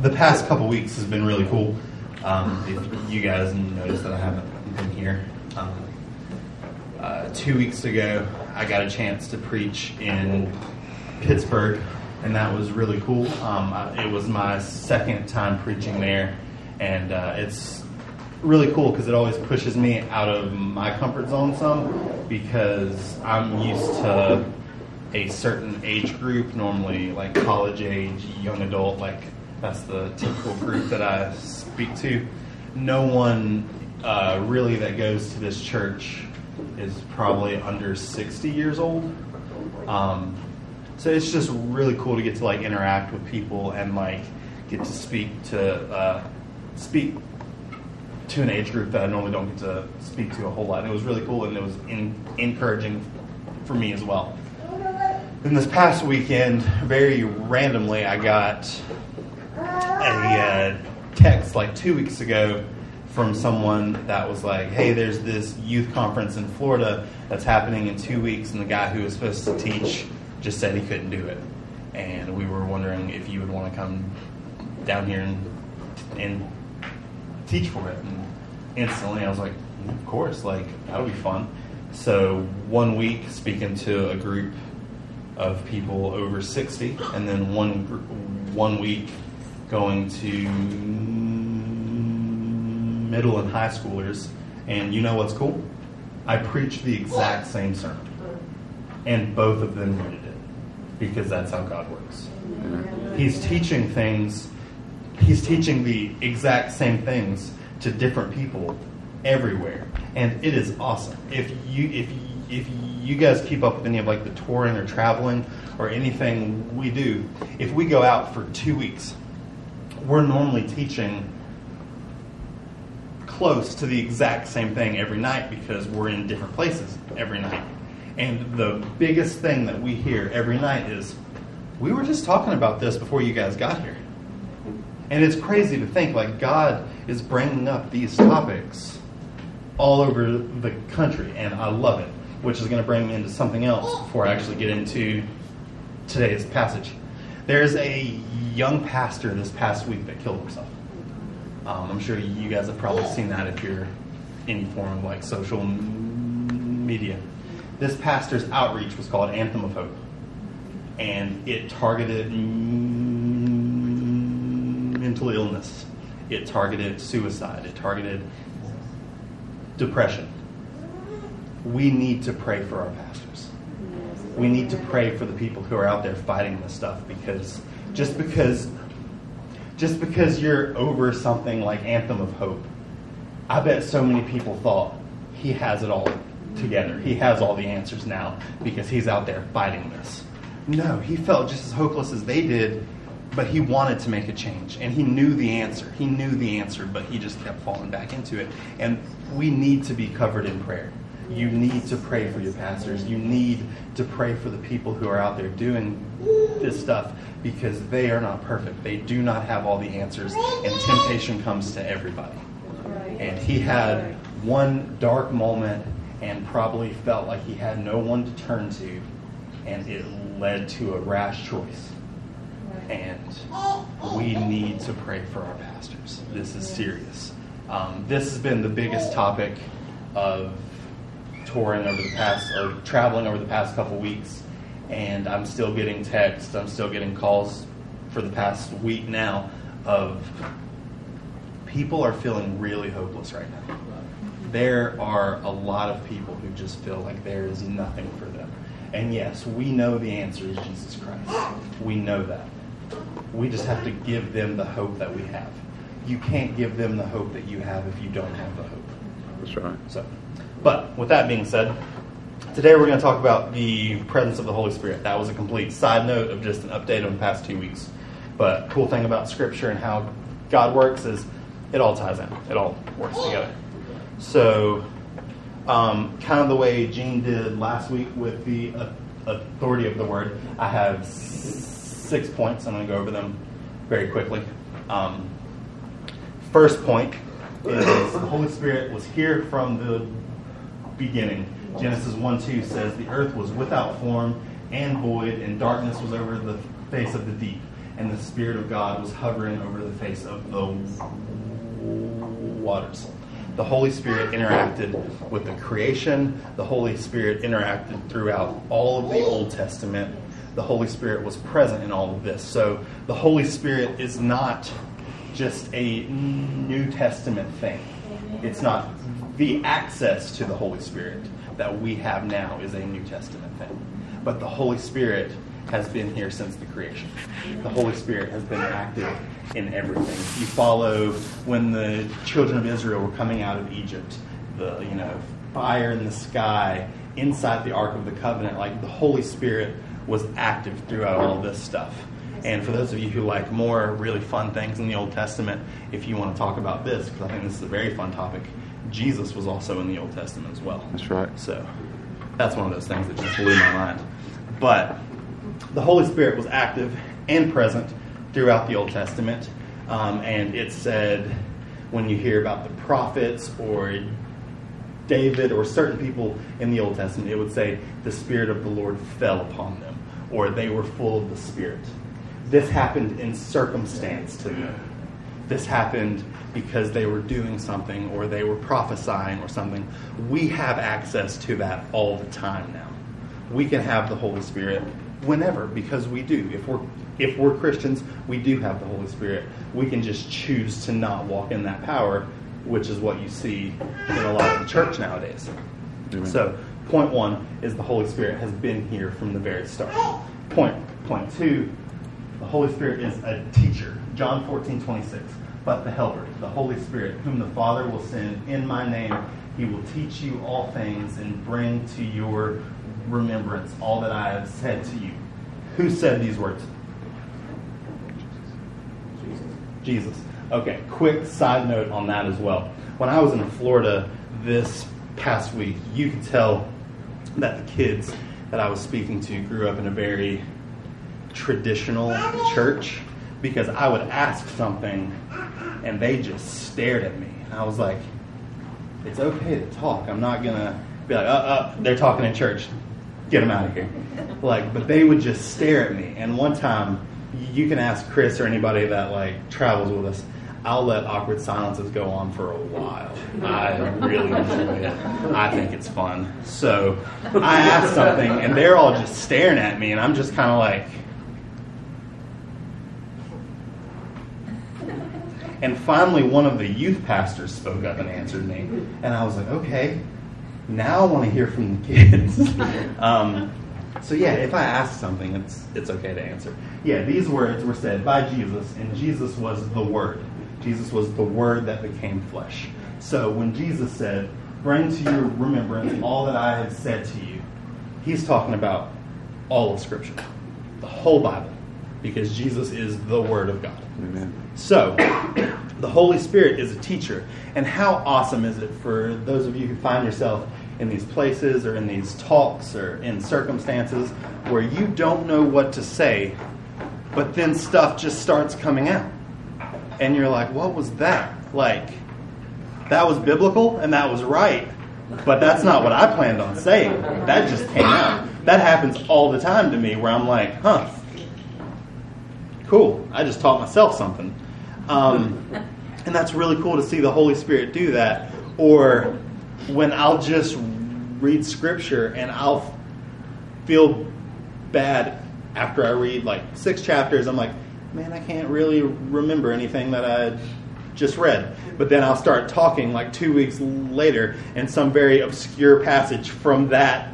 the past couple weeks has been really cool. Um, if you guys noticed that I haven't been here, um, uh, two weeks ago I got a chance to preach in Pittsburgh, and that was really cool. Um, I, it was my second time preaching there, and uh, it's really cool because it always pushes me out of my comfort zone some because I'm used to a certain age group, normally like college age, young adult, like that's the typical group that I speak to. No one uh, really that goes to this church is probably under 60 years old. Um, so it's just really cool to get to like interact with people and like get to speak to uh, speak to an age group that I normally don't get to speak to a whole lot. And it was really cool and it was in, encouraging for me as well. Then this past weekend, very randomly, I got a uh, text like two weeks ago from someone that was like, "Hey, there's this youth conference in Florida that's happening in two weeks, and the guy who was supposed to teach just said he couldn't do it, and we were wondering if you would want to come down here and and teach for it." And instantly, I was like, "Of course, like that'll be fun." So one week, speaking to a group of people over 60, and then one one week going to middle and high schoolers. And you know what's cool? I preached the exact same sermon, and both of them needed it because that's how God works. He's teaching things. He's teaching the exact same things to different people everywhere, and it is awesome. If you if if you guys keep up with any of like the touring or traveling or anything we do, if we go out for two weeks, we're normally teaching close to the exact same thing every night because we're in different places every night. And the biggest thing that we hear every night is, we were just talking about this before you guys got here. And it's crazy to think like God is bringing up these topics all over the country, and I love it, which is going to bring me into something else before I actually get into today's passage. There's a young pastor this past week that killed himself. Um, I'm sure you guys have probably seen that if you're any form of like social media. This pastor's outreach was called Anthem of Hope, and it targeted mental illness, it targeted suicide, it targeted depression. We need to pray for our pastors. We need to pray for the people who are out there fighting this stuff because just because just because you're over something like Anthem of Hope, I bet so many people thought he has it all together. He has all the answers now because he's out there fighting this. No, he felt just as hopeless as they did, but he wanted to make a change and he knew the answer. He knew the answer, but he just kept falling back into it. And we need to be covered in prayer. You need to pray for your pastors. You need to pray for the people who are out there doing this stuff because they are not perfect. They do not have all the answers, and temptation comes to everybody. And he had one dark moment and probably felt like he had no one to turn to, and it led to a rash choice. And we need to pray for our pastors. This is serious. Um, this has been the biggest topic of touring over the past or traveling over the past couple weeks, and I'm still getting texts, I'm still getting calls for the past week now of people are feeling really hopeless right now. There are a lot of people who just feel like there is nothing for them. And yes, we know the answer is Jesus Christ. We know that. We just have to give them the hope that we have. You can't give them the hope that you have if you don't have the hope. That's right. So, but with that being said, today we're going to talk about the presence of the Holy Spirit. That was a complete side note of just an update on the past two weeks. But cool thing about Scripture and how God works is it all ties in. It all works together. So, um, kind of the way Gene did last week with the uh, authority of the Word, I have s- six points. I'm going to go over them very quickly. Um, first point is the Holy Spirit was here from the beginning. Genesis 1 2 says, The earth was without form and void, and darkness was over the face of the deep. and the Spirit of God was hovering over the face of the waters. The Holy Spirit interacted with the creation. The Holy Spirit interacted throughout all of the Old Testament. The Holy Spirit was present in all of this. So the Holy Spirit is not just a New Testament thing. It's not the access to the Holy Spirit that we have now is a New Testament thing. But the Holy Spirit has been here since the creation. The Holy Spirit has been active in everything. You follow when the children of Israel were coming out of Egypt, the you know fire in the sky inside the Ark of the Covenant, like the Holy Spirit was active throughout all this stuff. And for those of you who like more really fun things in the Old Testament, if you want to talk about this, because I think this is a very fun topic, Jesus was also in the Old Testament as well. That's right. So that's one of those things that just blew my mind. But the Holy Spirit was active and present throughout the Old Testament. Um, and it said when you hear about the prophets or David or certain people in the Old Testament, it would say the Spirit of the Lord fell upon them or they were full of the Spirit. This happened in circumstance to them. This happened because they were doing something or they were prophesying or something. We have access to that all the time now. We can have the Holy Spirit whenever because we do. If we're if we're Christians, we do have the Holy Spirit. We can just choose to not walk in that power, which is what you see in a lot of the church nowadays. Amen. So, point one is the Holy Spirit has been here from the very start. Point point two, the Holy Spirit is a teacher. John 14, 26. But the Helper, the Holy Spirit, whom the Father will send in my name, he will teach you all things and bring to your remembrance all that I have said to you. Who said these words? Jesus. Jesus. Okay, quick side note on that as well. When I was in Florida this past week, you could tell that the kids that I was speaking to grew up in a very traditional church because I would ask something and they just stared at me. And I was like, it's okay to talk. I'm not going to be like, uh, uh, they're talking in church. Get them out of here. Like, but they would just stare at me. And one time, you can ask Chris or anybody that like travels with us. I'll let awkward silences go on for a while. I really enjoy it. I think it's fun. So I ask something, and they're all just staring at me, and I'm just kind of like, And finally, one of the youth pastors spoke up and answered me. And I was like, okay, now I want to hear from the kids. um, so, yeah, if I ask something, it's, it's okay to answer. Yeah, these words were said by Jesus, and Jesus was the Word. Jesus was the Word that became flesh. So, when Jesus said, Bring to your remembrance all that I have said to you, he's talking about all of Scripture, the whole Bible, because Jesus is the Word of God. Amen. So, the Holy Spirit is a teacher. And how awesome is it for those of you who find yourself in these places or in these talks or in circumstances where you don't know what to say, but then stuff just starts coming out. And you're like, what was that? Like, that was biblical and that was right, but that's not what I planned on saying. That just came out. That happens all the time to me where I'm like, huh, cool. I just taught myself something. Um, and that's really cool to see the Holy Spirit do that. Or when I'll just read scripture and I'll feel bad after I read like six chapters. I'm like, man, I can't really remember anything that I just read. But then I'll start talking like two weeks later, and some very obscure passage from that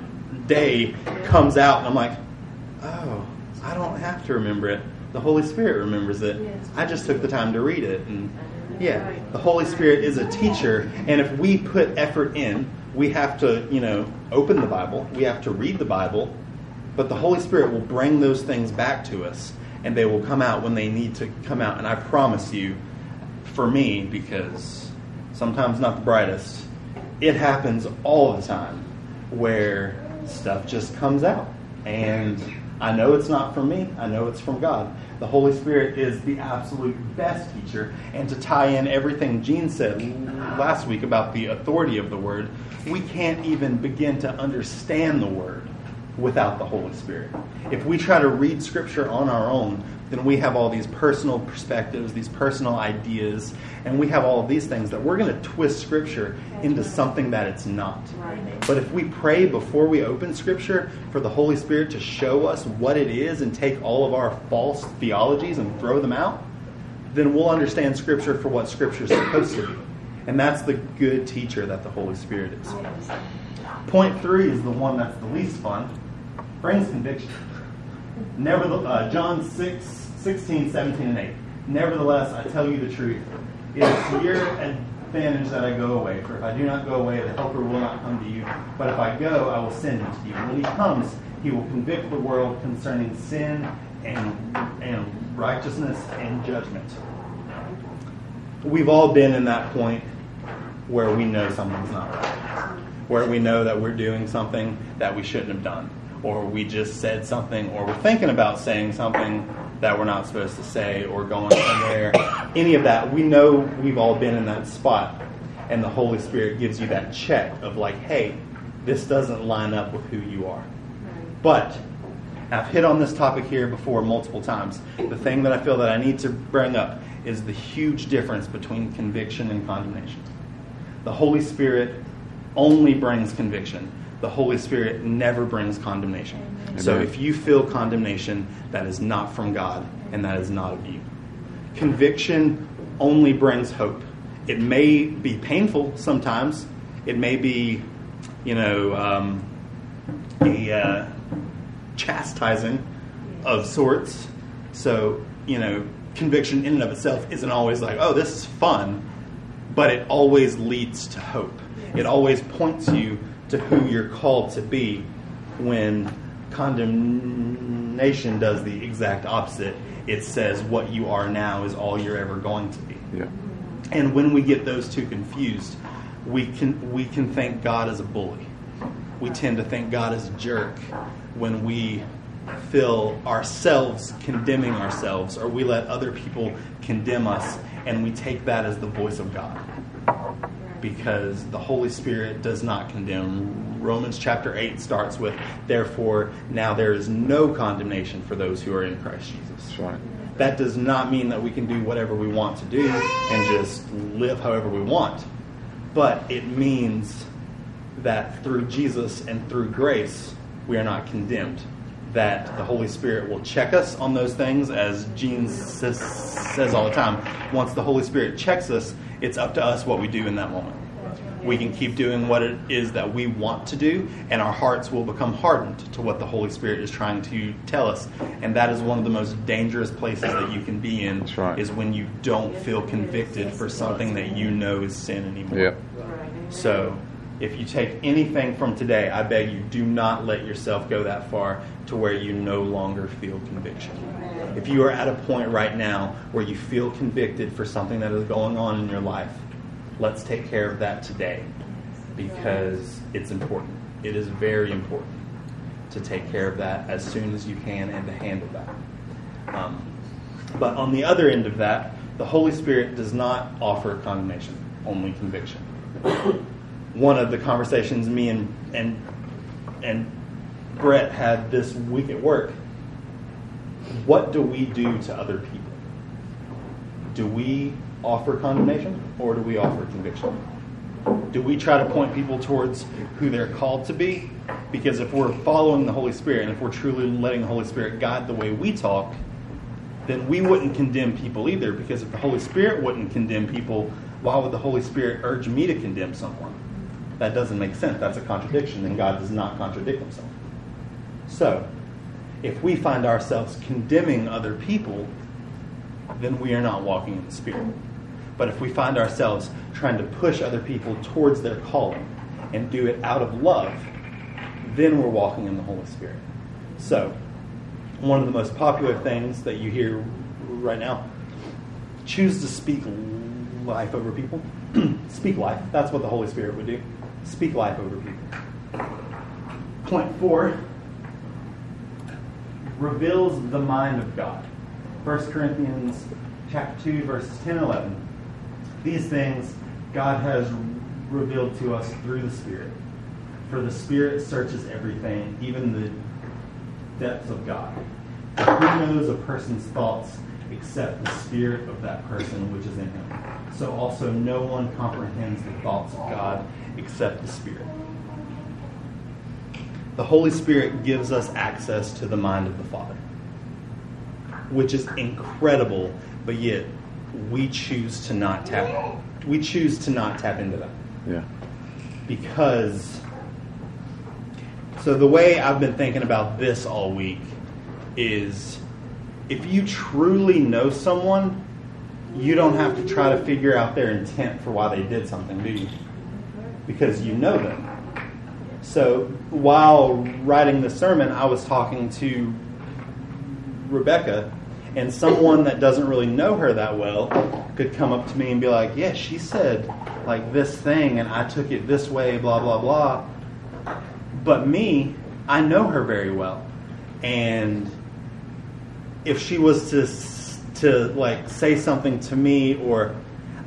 day comes out, and I'm like, oh, I don't have to remember it. The Holy Spirit remembers it. I just took the time to read it. And yeah, the Holy Spirit is a teacher, and if we put effort in, we have to, you know, open the Bible, we have to read the Bible, but the Holy Spirit will bring those things back to us, and they will come out when they need to come out. And I promise you, for me, because sometimes not the brightest, it happens all the time where stuff just comes out. And I know it's not from me, I know it's from God. The Holy Spirit is the absolute best teacher. And to tie in everything Gene said last week about the authority of the Word, we can't even begin to understand the Word without the Holy Spirit. If we try to read Scripture on our own, then we have all these personal perspectives, these personal ideas, and we have all of these things that we're going to twist Scripture into something that it's not. But if we pray before we open Scripture for the Holy Spirit to show us what it is and take all of our false theologies and throw them out, then we'll understand Scripture for what Scripture is supposed to be. And that's the good teacher that the Holy Spirit is. Point three is the one that's the least fun brings conviction. Nevertheless, uh, John 6, 16, 17, and 8. Nevertheless, I tell you the truth. It is to your advantage that I go away. For if I do not go away, the Helper will not come to you. But if I go, I will send him to you. When he comes, he will convict the world concerning sin and, and righteousness and judgment. We've all been in that point where we know something's not right, where we know that we're doing something that we shouldn't have done or we just said something, or we're thinking about saying something that we're not supposed to say, or going somewhere. Any of that, we know we've all been in that spot, and the Holy Spirit gives you that check of like, hey, this doesn't line up with who you are. But I've hit on this topic here before multiple times. The thing that I feel that I need to bring up is the huge difference between conviction and condemnation. The Holy Spirit only brings conviction the Holy Spirit never brings condemnation. Amen. So if you feel condemnation, that is not from God and that is not of you. Conviction only brings hope. It may be painful sometimes. It may be, you know, um, a uh, chastising of sorts. So, you know, conviction in and of itself isn't always like, oh, this is fun, but it always leads to hope. It always points you to who you're called to be when condemnation does the exact opposite. It says what you are now is all you're ever going to be. Yeah. And when we get those two confused, we can we can think God as a bully. We tend to think God as a jerk when we feel ourselves condemning ourselves or we let other people condemn us and we take that as the voice of God because the Holy Spirit does not condemn. Romans chapter 8 starts with, Therefore, now there is no condemnation for those who are in Christ Jesus. Right. That does not mean that we can do whatever we want to do and just live however we want. But it means that through Jesus and through grace, we are not condemned. That the Holy Spirit will check us on those things, as Gene says, says all the time. Once the Holy Spirit checks us, it's up to us what we do in that moment. We can keep doing what it is that we want to do, and our hearts will become hardened to what the Holy Spirit is trying to tell us. And that is one of the most dangerous places that you can be in right. is when you don't feel convicted for something that you know is sin anymore. Yep. So if you take anything from today, I beg you, do not let yourself go that far to where you no longer feel conviction. If you are at a point right now where you feel convicted for something that is going on in your life, let's take care of that today because it's important. It is very important to take care of that as soon as you can and to handle that. Um, but on the other end of that, the Holy Spirit does not offer condemnation, only conviction. One of the conversations me and and and Brett had this week at work what do we do to other people? Do we offer condemnation or do we offer conviction? Do we try to point people towards who they're called to be? Because if we're following the Holy Spirit and if we're truly letting the Holy Spirit guide the way we talk, then we wouldn't condemn people either. Because if the Holy Spirit wouldn't condemn people, why would the Holy Spirit urge me to condemn someone? That doesn't make sense. That's a contradiction, and God does not contradict himself. So, if we find ourselves condemning other people, then we are not walking in the Spirit. But if we find ourselves trying to push other people towards their calling and do it out of love, then we're walking in the Holy Spirit. So, one of the most popular things that you hear right now choose to speak life over people. speak life. That's what the Holy Spirit would do. Speak life over people. Point four reveals the mind of God. 1 Corinthians chapter 2, verses 10 and 11. These things God has revealed to us through the Spirit. For the Spirit searches everything, even the depths of God. Who knows a person's thoughts except the spirit of that person which is in him? So also no one comprehends the thoughts of God except the Spirit. The Holy Spirit gives us access to the mind of the Father, which is incredible, but yet we choose to not tap we choose to not tap into that. Yeah. Because so the way I've been thinking about this all week is if you truly know someone, you don't have to try to figure out their intent for why they did something, do you? Because you know them. So while writing the sermon, I was talking to Rebecca, and someone that doesn't really know her that well could come up to me and be like, "Yeah, she said like this thing, and I took it this way, blah blah blah." But me, I know her very well, and if she was to to like say something to me or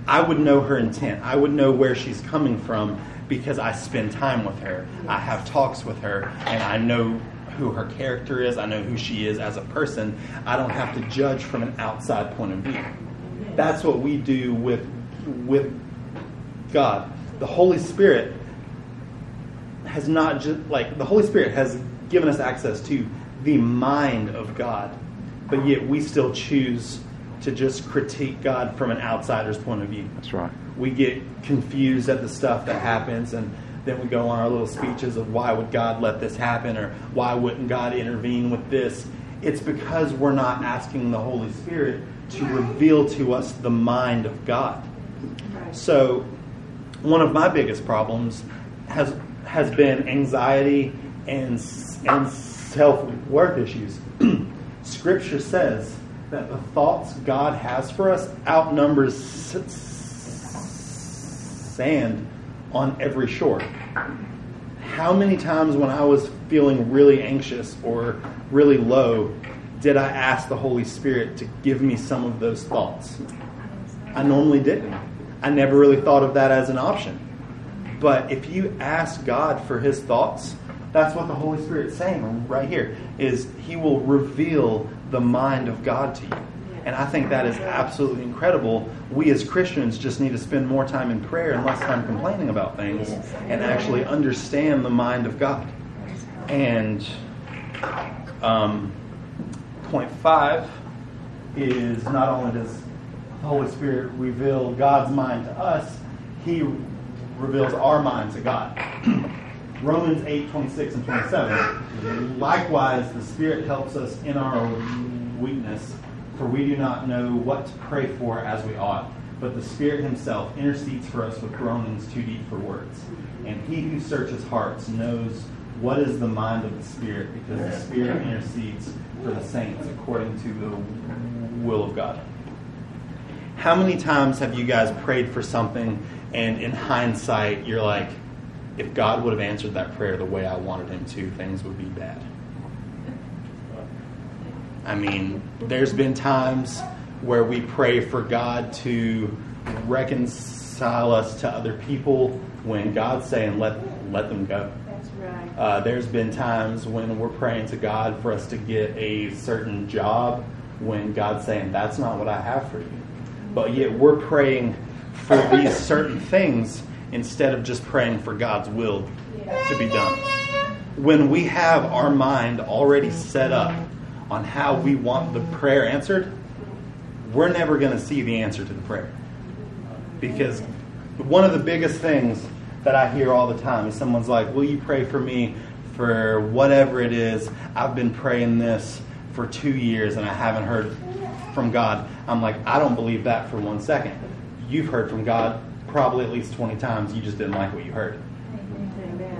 I would know her intent. I would know where she's coming from because I spend time with her. I have talks with her and I know who her character is. I know who she is as a person. I don't have to judge from an outside point of view. That's what we do with with God. The Holy Spirit has not just like the Holy Spirit has given us access to the mind of God but yet we still choose to just critique God from an outsider's point of view. That's right. We get confused at the stuff that happens, and then we go on our little speeches of why would God let this happen or why wouldn't God intervene with this. It's because we're not asking the Holy Spirit to reveal to us the mind of God. So, one of my biggest problems has has been anxiety and and self worth issues. Scripture says that the thoughts God has for us outnumbers sand on every shore. How many times when I was feeling really anxious or really low did I ask the Holy Spirit to give me some of those thoughts? I normally didn't. I never really thought of that as an option. But if you ask God for his thoughts, that's what the Holy Spirit's saying right here is he will reveal the mind of God to you. And I think that is absolutely incredible. We as Christians just need to spend more time in prayer and less time complaining about things and actually understand the mind of God. And um, point five is not only does the Holy Spirit reveal God's mind to us, He reveals our mind to God. Romans 8, 26 and 27. Likewise, the Spirit helps us in our weakness, for we do not know what to pray for as we ought. But the Spirit Himself intercedes for us with groanings too deep for words. And He who searches hearts knows what is the mind of the Spirit, because the Spirit intercedes for the saints according to the will of God. How many times have you guys prayed for something, and in hindsight, you're like, if God would have answered that prayer the way I wanted him to, things would be bad. I mean, there's been times where we pray for God to reconcile us to other people when God's saying, let, let them go. That's right. Uh, there's been times when we're praying to God for us to get a certain job when God's saying, that's not what I have for you. But yet we're praying for these certain things instead of just praying for God's will to be done. When we have our mind already set up on how we want the prayer answered, we're never going to see the answer to the prayer. Because one of the biggest things that I hear all the time is someone's like, Will you pray for me for whatever it is? I've been praying this for two years and I haven't heard from God. I'm like, I don't believe that for one second. You've heard from God probably at least 20 times. You just didn't like what you heard.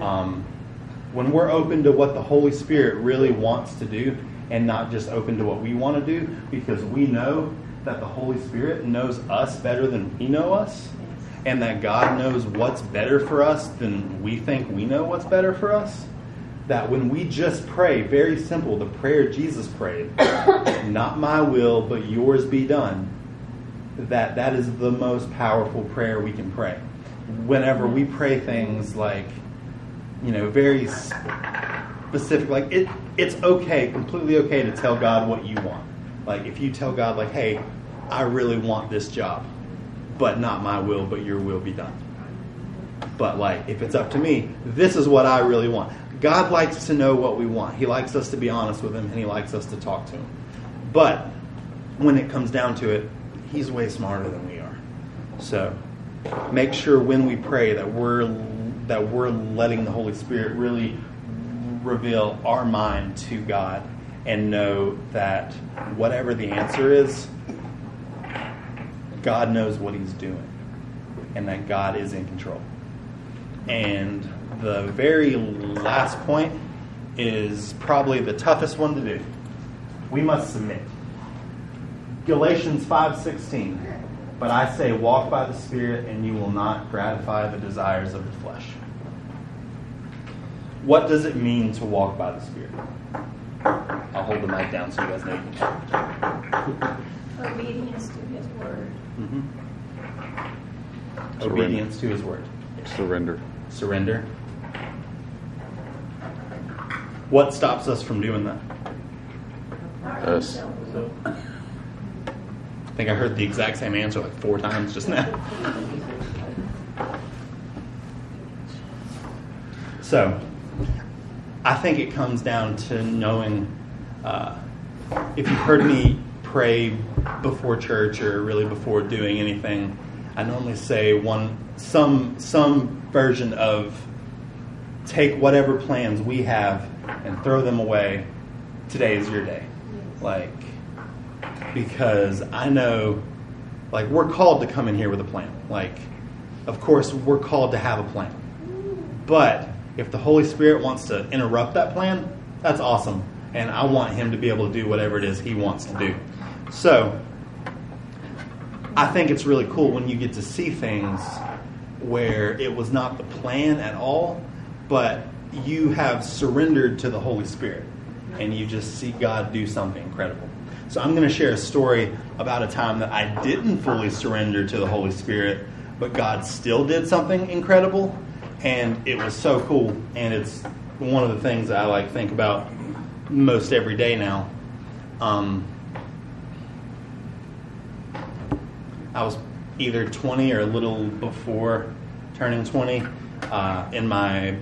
Um, when we're open to what the Holy Spirit really wants to do and not just open to what we want to do, because we know that the Holy Spirit knows us better than we know us, and that God knows what's better for us than we think we know what's better for us. That when we just pray, very simple, the prayer Jesus prayed, not my will, but yours be done, that that is the most powerful prayer we can pray. Whenever we pray things like, you know, very specific. Like it, it's okay, completely okay to tell God what you want. Like if you tell God, like, hey, I really want this job, but not my will, but your will be done. But like, if it's up to me, this is what I really want. God likes to know what we want. He likes us to be honest with Him, and He likes us to talk to Him. But when it comes down to it, He's way smarter than we are. So make sure when we pray that we're that we're letting the Holy Spirit really reveal our mind to God and know that whatever the answer is, God knows what He's doing and that God is in control. And the very last point is probably the toughest one to do. We must submit. Galatians 5:16. But I say walk by the spirit and you will not gratify the desires of the flesh. What does it mean to walk by the spirit? I'll hold the mic down so you guys know you can talk. Obedience to his word. Mm-hmm. Obedience to his word. Surrender. Surrender. What stops us from doing that? Us. I think I heard the exact same answer like four times just now. So, I think it comes down to knowing uh, if you've heard me pray before church or really before doing anything, I normally say one some some version of take whatever plans we have and throw them away. Today is your day. Like because I know like we're called to come in here with a plan. Like of course we're called to have a plan. But if the Holy Spirit wants to interrupt that plan, that's awesome. And I want him to be able to do whatever it is he wants to do. So, I think it's really cool when you get to see things where it was not the plan at all, but you have surrendered to the Holy Spirit and you just see God do something incredible. So, I'm going to share a story about a time that I didn't fully surrender to the Holy Spirit, but God still did something incredible and it was so cool and it's one of the things i like think about most every day now. Um, i was either 20 or a little before turning 20 uh, in my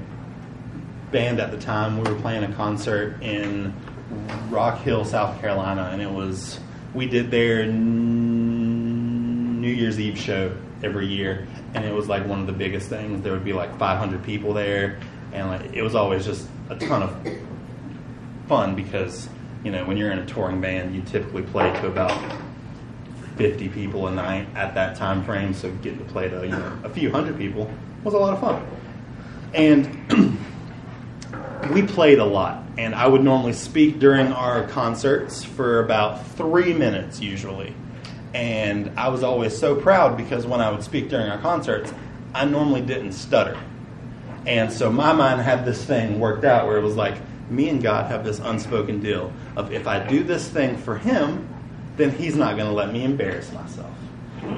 band at the time. We were playing a concert in rock hill south carolina and it was we did their new year's eve show every year and it was like one of the biggest things. There would be like 500 people there, and like it was always just a ton of fun because you know when you're in a touring band, you typically play to about 50 people a night at that time frame. So getting to play to you know a few hundred people was a lot of fun, and we played a lot. And I would normally speak during our concerts for about three minutes usually. And I was always so proud because when I would speak during our concerts, I normally didn't stutter. And so my mind had this thing worked out where it was like, me and God have this unspoken deal of if I do this thing for Him, then He's not going to let me embarrass myself.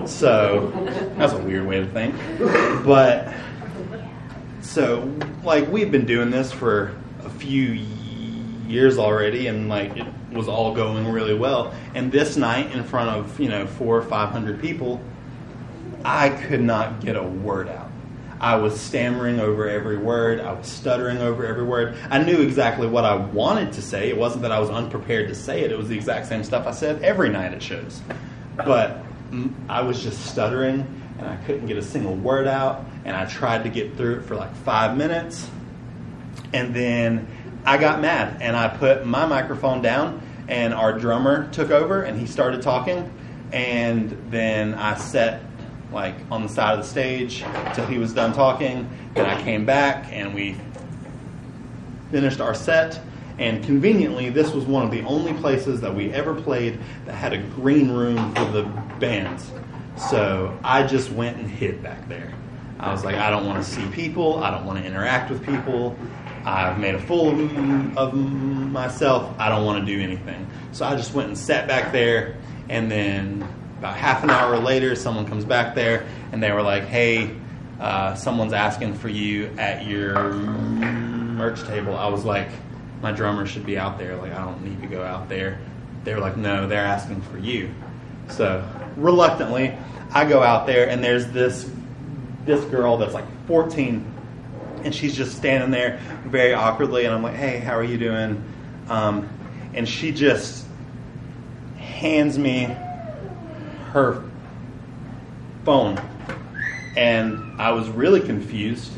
So that's a weird way to think. But so, like, we've been doing this for a few years already, and like, it was all going really well. And this night, in front of you know four or five hundred people, I could not get a word out. I was stammering over every word. I was stuttering over every word. I knew exactly what I wanted to say. It wasn't that I was unprepared to say it. It was the exact same stuff I said every night at shows. But mm, I was just stuttering and I couldn't get a single word out. And I tried to get through it for like five minutes. And then I got mad and I put my microphone down and our drummer took over and he started talking. And then I sat like on the side of the stage till he was done talking. Then I came back and we finished our set. And conveniently, this was one of the only places that we ever played that had a green room for the bands. So I just went and hid back there. I was like, I don't want to see people. I don't want to interact with people. I've made a fool of, myself. I don't want to do anything. So I just went and sat back there. And then about half an hour later, someone comes back there and they were like, hey, uh, someone's asking for you at your merch table. I was like, my drummer should be out there. Like, I don't need to go out there. They were like, no, they're asking for you. So reluctantly, I go out there, and there's this this girl that's like 14, and she's just standing there very awkwardly, and I'm like, hey, how are you doing? Um, and she just hands me her phone, and I was really confused.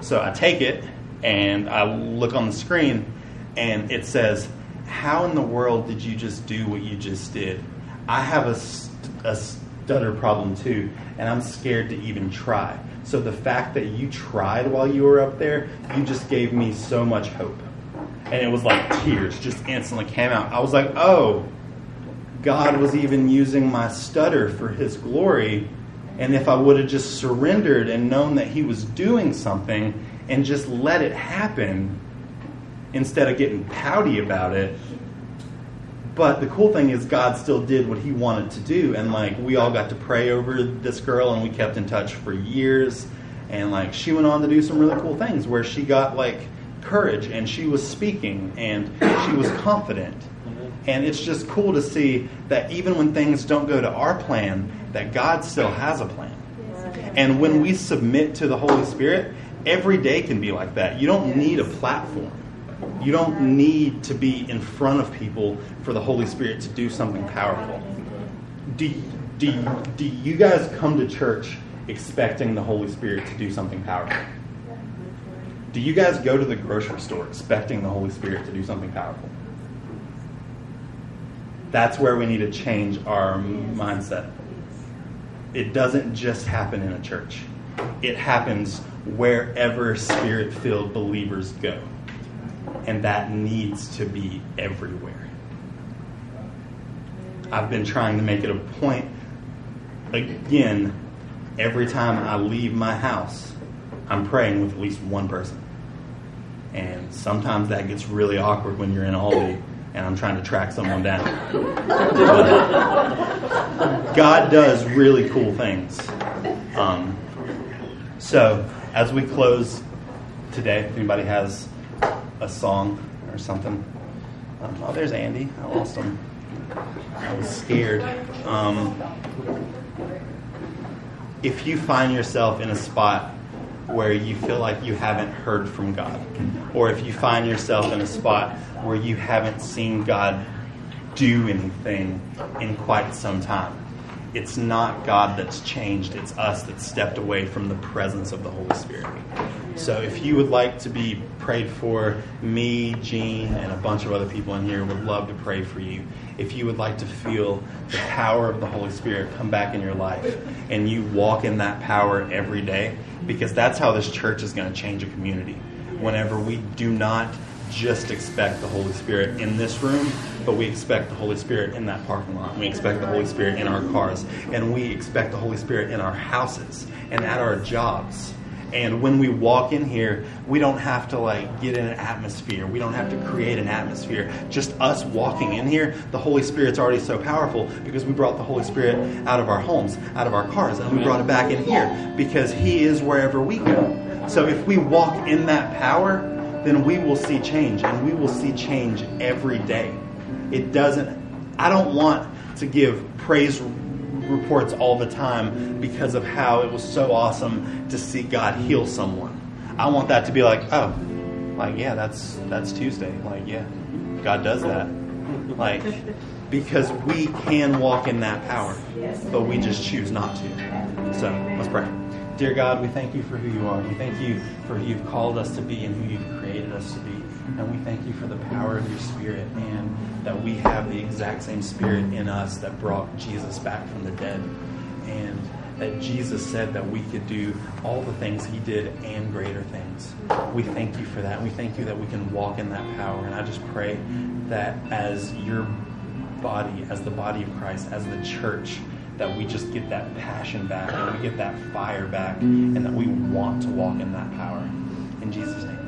So I take it and I look on the screen, and it says, "How in the world did you just do what you just did? I have a, a stutter problem too, and I'm scared to even try." So the fact that you tried while you were up there, you just gave me so much hope. And it was like tears just instantly came out. I was like, "Oh, God was even using my stutter for His glory." And if I would have just surrendered and known that He was doing something and just let it happen instead of getting pouty about it. But the cool thing is, God still did what He wanted to do. And like, we all got to pray over this girl and we kept in touch for years. And like, she went on to do some really cool things where she got like courage and she was speaking and she was confident. Mm-hmm. And it's just cool to see that even when things don't go to our plan, that God still has a plan. And when we submit to the Holy Spirit, every day can be like that. You don't need a platform. You don't need to be in front of people for the Holy Spirit to do something powerful. Do, do, do you guys come to church expecting the Holy Spirit to do something powerful? Do you guys go to the grocery store expecting the Holy Spirit to do something powerful? That's where we need to change our mindset. It doesn't just happen in a church, it happens wherever spirit filled believers go. And that needs to be everywhere. I've been trying to make it a point, again, every time I leave my house, I'm praying with at least one person. And sometimes that gets really awkward when you're in Aldi and I'm trying to track someone down. God does really cool things. Um, so, as we close today, if anybody has a song or something. Um, oh, there's Andy. I lost him. I was scared. Um, if you find yourself in a spot where you feel like you haven't heard from God, or if you find yourself in a spot where you haven't seen God do anything in quite some time, it's not God that's changed, it's us that stepped away from the presence of the Holy Spirit. So if you would like to be prayed for, me, Gene, and a bunch of other people in here would love to pray for you. If you would like to feel the power of the Holy Spirit come back in your life and you walk in that power every day, because that's how this church is going to change a community. Whenever we do not just expect the Holy Spirit in this room, but we expect the Holy Spirit in that parking lot. We expect the Holy Spirit in our cars. And we expect the Holy Spirit in our houses and at our jobs. And when we walk in here, we don't have to like get in an atmosphere. We don't have to create an atmosphere. Just us walking in here, the Holy Spirit's already so powerful because we brought the Holy Spirit out of our homes, out of our cars, and we brought it back in here because He is wherever we go. So if we walk in that power, then we will see change, and we will see change every day. It doesn't, I don't want to give praise reports all the time because of how it was so awesome to see God heal someone. I want that to be like, oh, like yeah, that's that's Tuesday. Like yeah, God does that. Like because we can walk in that power, but we just choose not to. So let's pray. Dear God, we thank you for who you are. We thank you for who you've called us to be and who you've created us to be. And we thank you for the power of your spirit and that we have the exact same spirit in us that brought Jesus back from the dead. And that Jesus said that we could do all the things he did and greater things. We thank you for that. We thank you that we can walk in that power. And I just pray that as your body, as the body of Christ, as the church, that we just get that passion back and we get that fire back mm. and that we want to walk in that power. In Jesus' name.